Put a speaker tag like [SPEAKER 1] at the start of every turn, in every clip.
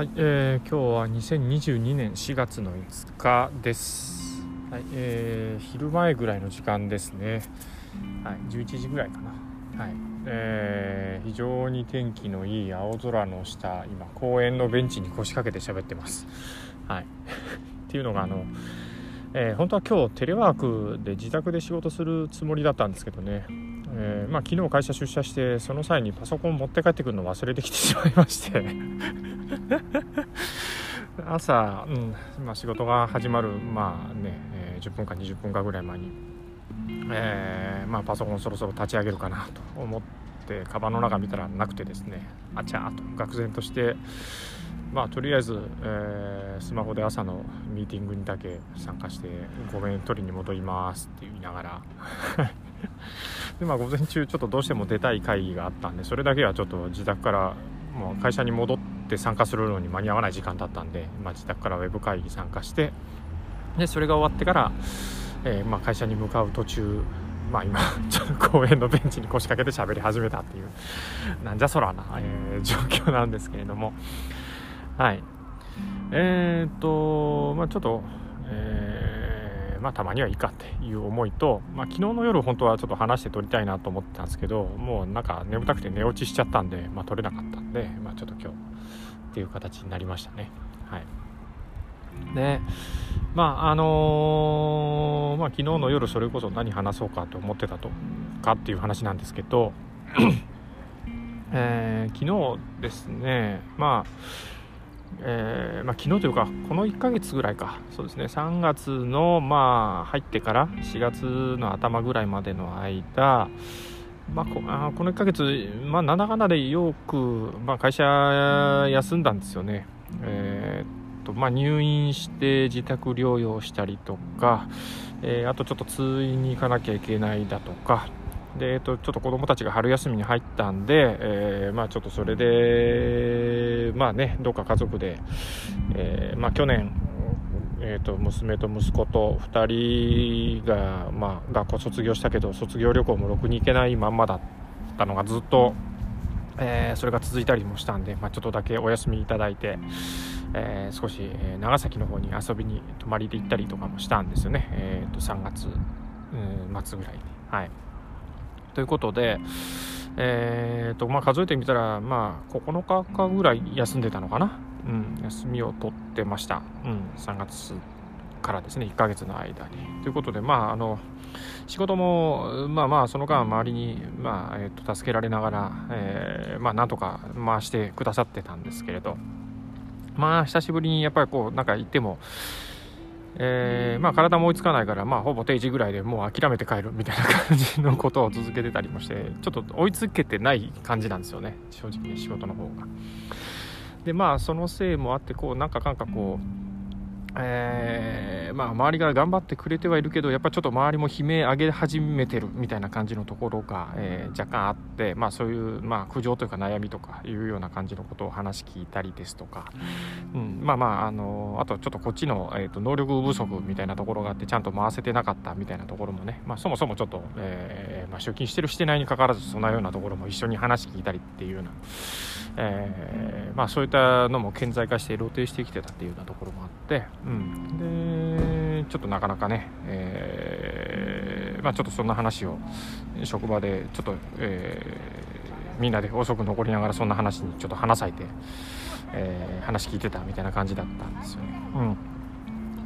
[SPEAKER 1] はい、えー、今日は2022年4月の5日です。はい、えー、昼前ぐらいの時間ですね。はい、11時ぐらいかな。はい、えー、非常に天気のいい青空の下、今公園のベンチに腰掛けて喋ってます。はい、っていうのがあの。えー、本当は今日テレワークで自宅で仕事するつもりだったんですけどね、えーまあ、昨日会社出社してその際にパソコン持って帰ってくるの忘れてきてしまいまして 朝、うんまあ、仕事が始まる、まあねえー、10分か20分かぐらい前に、えーまあ、パソコンそろそろ立ち上げるかなと思ってカバンの中見たらなくてですねあちゃーと愕然として。まあとりあえず、えー、スマホで朝のミーティングにだけ参加してごめん取りに戻りますって言いながら でまあ午前中ちょっとどうしても出たい会議があったんでそれだけはちょっと自宅からもう会社に戻って参加するのに間に合わない時間だったんで、まあ、自宅からウェブ会議参加してでそれが終わってから、えー、まあ、会社に向かう途中まあ今 ちょっと公園のベンチに腰掛けて喋り始めたっていうなんじゃそらな、えー、状況なんですけれどもはい。えー、っと、まあちょっと、えー、まあたまにはいいかっていう思いと、まあ昨日の夜本当はちょっと話して撮りたいなと思ってたんですけど、もうなんか眠たくて寝落ちしちゃったんで、まあ撮れなかったんで、まあちょっと今日っていう形になりましたね。はい。で、まああのー、まあ昨日の夜それこそ何話そうかと思ってたとかっていう話なんですけど、えー、昨日ですね、まあ、えー、まあ、昨日というかこの1ヶ月ぐらいかそうですね3月のまあ入ってから4月の頭ぐらいまでの間まあ、こあこの1ヶ月、まあ、なんだかんだでよく、まあ、会社休んだんですよね。えー、っとまあ、入院して自宅療養したりとか、えー、あとちょっと通院に行かなきゃいけないだとか、で、えっと、ちょっと子供たちが春休みに入ったんで、えー、まあちょっとそれで、まあね、どっか家族で、えー、まあ去年、えーと、娘と息子と2人が、まあ、学校卒業したけど卒業旅行もろくに行けないまんまだったのがずっと、えー、それが続いたりもしたんで、まあ、ちょっとだけお休みいただいて、えー、少し、え、長崎の方に遊びに泊まりで行ったりとかもしたんですよね、えーと、3月、うん、末ぐらいに。はいということで、えーとまあ、数えてみたら、まあ、9日かぐらい休んでたのかな、うん、休みを取ってました、うん、3月からですね1ヶ月の間に。ということで、まあ、あの仕事も、まあまあ、その間、周りに、まあえーと、助けられながら、えーまあ、なんとか回してくださってたんですけれど、まあ、久しぶりにやっぱりこう、なんか行っても、えー、まあ、体も追いつかないから、まあ、ほぼ定時ぐらいでもう諦めて帰るみたいな感じのことを続けてたりもしてちょっと追いつけてない感じなんですよね正直ね仕事の方が。でまあそのせいもあってこうなんかかんかこうえー、まあ、周りが頑張ってくれてはいるけどやっぱちょっと周りも悲鳴上げ始めてるみたいな感じのところが、えー、若干あって、まあ、そういう、まあ、苦情というか悩みとかいうような感じのことを話聞いたりですとか、うん、まあまああのあとちょっとこっちの、えーと、能力不足みたいなところがあってちゃんと回せてなかったみたいなところもね、まあ、そもそもちょっと、えーまあ、出勤してるしてないにかかわらずそんなようなところも一緒に話聞いたりっていうような、えーまあ、そういったのも顕在化して露呈してきてたっていうようなところもあって。うん、でちょっとなかなかね、えーまあ、ちょっとそんな話を職場でちょっと、えー、みんなで遅く残りながらそんな話にちょっと話されて、え、話聞いてたみたいな感じだったんですよね。うん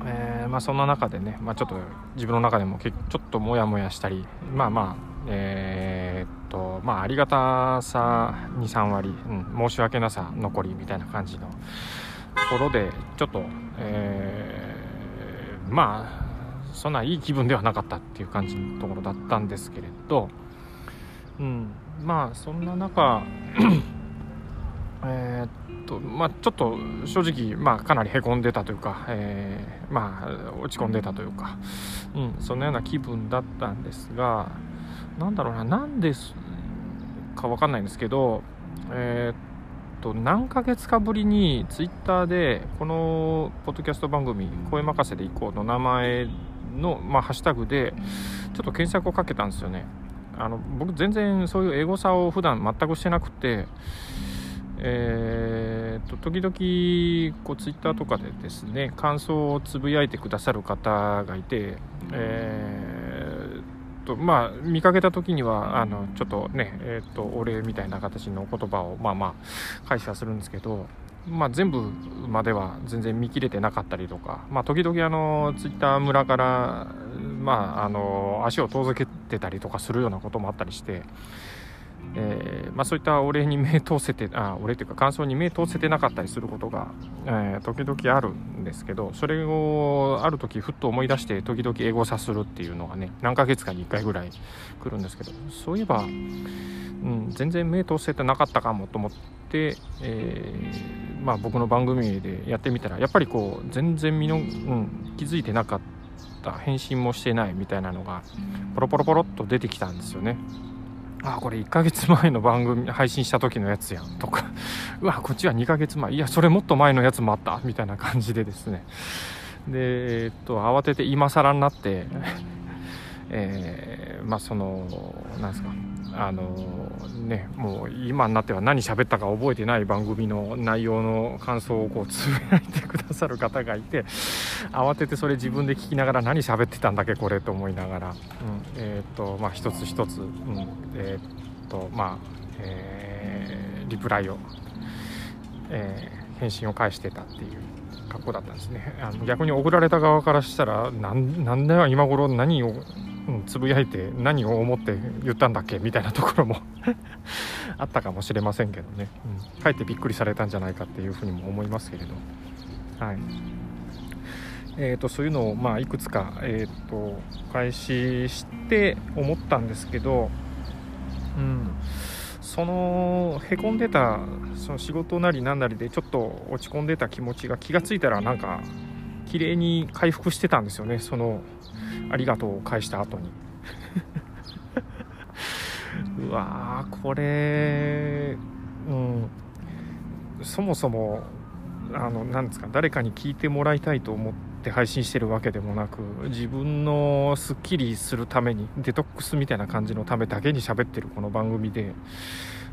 [SPEAKER 1] えーまあ、そんな中でね、まあ、ちょっと自分の中でもちょっとモヤモヤしたりまあまあえー、っとまあありがたさ23割、うん、申し訳なさ残りみたいな感じのところでちょっと、えー、まあそんないい気分ではなかったっていう感じのところだったんですけれど、うん、まあそんな中とまあちょっと正直、まあ、かなりへこんでたというか、えー、まあ落ち込んでたというか、うん、そんなような気分だったんですがなんだろうななんでか分かんないんですけどえー、っと何ヶ月かぶりにツイッターでこのポッドキャスト番組「声任せでいこう」の名前の、まあ、ハッシュタグでちょっと検索をかけたんですよね。あの僕全然そういうエゴサを普段全くしてなくてえーと、時々こうツイッターとかでですね感想をつぶやいてくださる方がいて、えーとまあ、見かけた時にはあのちょっとね、えーと、お礼みたいな形の言葉をまあまあ返しはするんですけど、まあ、全部までは全然見切れてなかったりとか、まあ、時々あのツイッター村から、まあ、あの足を遠ざけてたりとかするようなこともあったりして。えー、まあ、そういったお礼に目通せて あお礼というか感想に目通せてなかったりすることが、えー、時々あるんですけどそれをある時ふっと思い出して時々英語さするっていうのがね何ヶ月かに1回ぐらい来るんですけどそういえば、うん、全然目通せてなかったかもと思って、えー、まあ、僕の番組でやってみたらやっぱりこう全然身の、うん、気づいてなかった返信もしてないみたいなのがポロポロポロっと出てきたんですよね。あこれ1ヶ月前の番組配信した時のやつやんとか。うわこっちは2ヶ月前。いやそれもっと前のやつもあった。みたいな感じでですね。でえっと慌てて今更になって えー、まあそのなんですか。あのねもう今になっては何喋ったか覚えてない番組の内容の感想をこうつぶやいてくださる方がいて慌ててそれ自分で聞きながら何喋ってたんだっけこれと思いながら、うん、えっ、とまあ一つ一つ、うん、えっ、とまあ、えー、リプライを、えー、返信を返してたっていう格好だったんですね。あの逆に送られた側からしたらなんで今頃何を、つぶやいて何を思って言ったんだっけみたいなところも あったかもしれませんけどね、うん、かえってびっくりされたんじゃないかっていうふうにも思いますけれど、はい。えーと、そういうのを、まあ、いくつか、えーと、開始して思ったんですけど、うん、そのへこんでたその仕事なりなんなりでちょっと落ち込んでた気持ちが気が付いたらなんか綺麗に回復してたんですよね。そのありがとうを返した後に。うわーこれうん。そもそもあのなんですか誰かに聞いてもらいたいと思って配信してるわけでもなく自分のすっきりするためにデトックスみたいな感じのためだけに喋ってるこの番組で、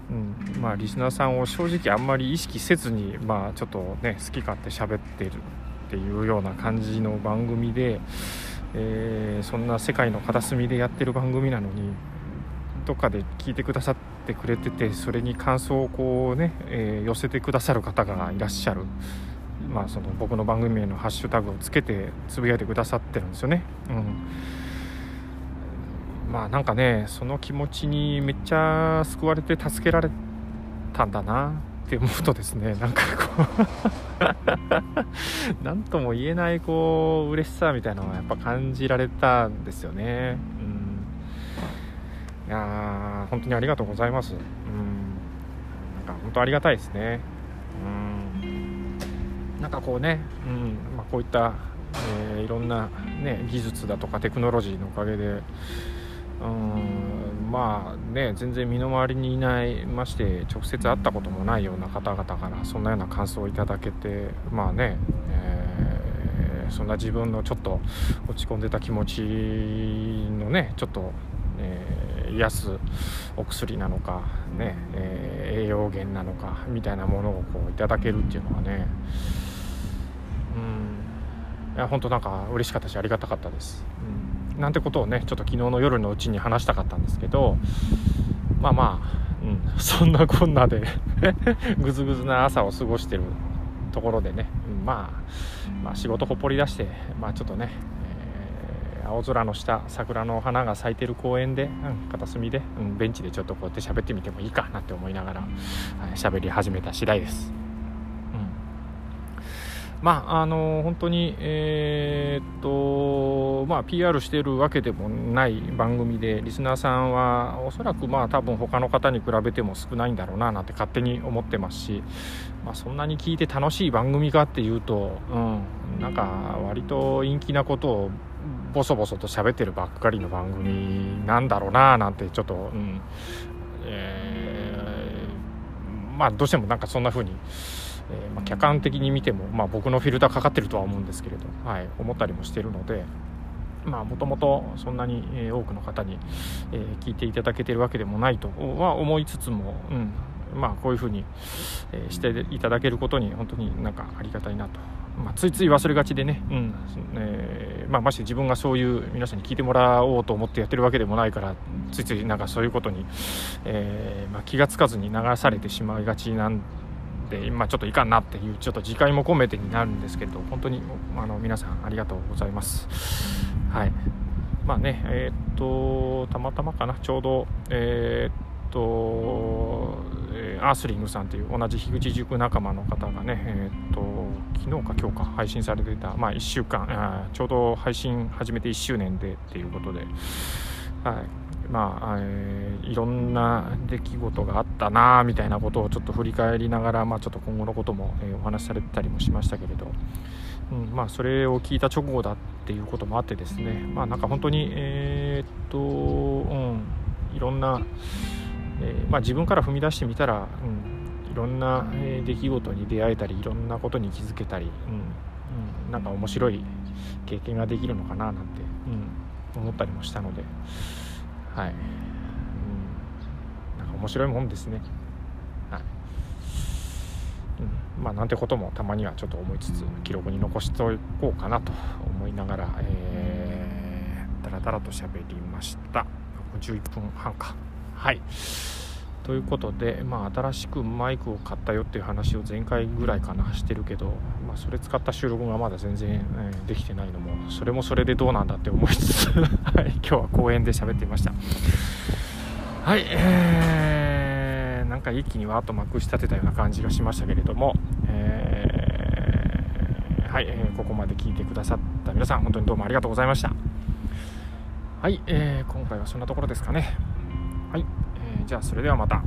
[SPEAKER 1] うん。まあ、リスナーさんを正直あんまり意識せずに、まあ、ちょっとね好き勝手喋ってるっていうような感じの番組で。えー、そんな世界の片隅でやってる番組なのにどっかで聞いてくださってくれててそれに感想をこうね、えー、寄せてくださる方がいらっしゃる、まあ、その僕の番組へのハッシュタグをつけてつぶやいてくださってるんですよね。うん。まあなんかねその気持ちにめっちゃ救われて助けられたんだな。って思うとですね なんかこう 何とも言えないこう嬉しさみたいなのはやっぱ感じられたんですよね。うん。いや本当にありがとうございます。うん。なんか本当ありがたいですね。うん。なんかこうね、うん。まあ、こういった、えー、いろんな、ね、技術だとかテクノロジーのおかげでうん。まあね全然身の回りにいないまして直接会ったこともないような方々からそんなような感想をいただけてまあね、えー、そんな自分のちょっと落ち込んでた気持ちのねちょっと、えー、癒すお薬なのかね、えー、栄養源なのかみたいなものをこういただけるっていうのはねうんいや本当なんか嬉しかったしありがたかったです。うんなんてことをねちょっと昨日の夜のうちに話したかったんですけどまあまあ、うん、そんなこんなで ぐずぐずな朝を過ごしてるところでね、うん、まあ、まあ仕事ほっぽり出してまあちょっとね、えー、青空の下桜の花が咲いてる公園で、うん、片隅で、うん、ベンチでちょっとこうやって喋ってみてもいいかなって思いながら喋、はい、り始めた次第です。まあ、あの本当に、えー、っとまあ、PR しているわけでもない番組でリスナーさんはおそらくまあ多分他の方に比べても少ないんだろうななんて勝手に思ってますし、まあ、そんなに聞いて楽しい番組かっていうと、うん、なんか割と陰気なことをボソボソと喋ってるばっかりの番組なんだろうななんてちょっと、うんえー、まあどうしてもなんかそんな風にえー、まあ、客観的に見ても、まあ、僕のフィルターかかってるとは思うんですけれど、はい、思ったりもしているので。まあ、もともとそんなに多くの方に、え、聞いていただけてるわけでもないとは思いつつも、うんまあ、こういうふうに、え、していただけることに本当になんかありがたいなと、まあ、ついつい忘れがちでね、うんえーまあ、まして自分がそういう皆さんに聞いてもらおうと思ってやってるわけでもないからついついなんかそういうことに、えーまあ、気が付かずに流されてしまいがちなんで今ちょっといかんなっていうちょっと自戒も込めてになるんですけど本当にあの皆さんありがとうございます。はいまあねえー、っとたまたまかなちょうどえー、っと、え、アースリングさんという同じ樋口塾仲間の方がね、えー、っと昨日か今日か配信されていた、まあ、1週間あちょうど配信始めて1周年でっていうことで、はいまあえー、いろんな出来事があったなみたいなことをちょっと振り返りながら、まあ、ちょっと今後のことも、えー、お話しされてたりもしましたけれど、うんまあ、それを聞いた直後だっていうこともあってですね、まあ、なんか本当に、えー、っとうん、いろんなえー、まあ、自分から踏み出してみたら、うん、いろんな、え出来事に出会えたりいろんなことに気づけたり、うんうん、なんか面白い経験ができるのかななんて、うん、思ったりもしたので、はい、うん、なんか面白いもんですね。はい。うん、まあなんてこともたまにはちょっと思いつつ記録に残しておこうかなと思いながら、えー、だらだらと喋りました。11分半か。はい。ということで、まあ、新しくマイクを買ったよっていう話を前回ぐらいかなしてるけど、まあ、それ使った収録がまだ全然、えー、できてないのもそれもそれでどうなんだって思いつつ、はい、今日は公園で喋っていました。はい、えー、なんか一気にわーっとまくし立てたような感じがしましたけれども、えー、はい、えー、ここまで聞いてくださった皆さん本当にどうもありがとうございました。はい、えー、今回はそんなところですかね。はい、えー、じゃあそれではまた。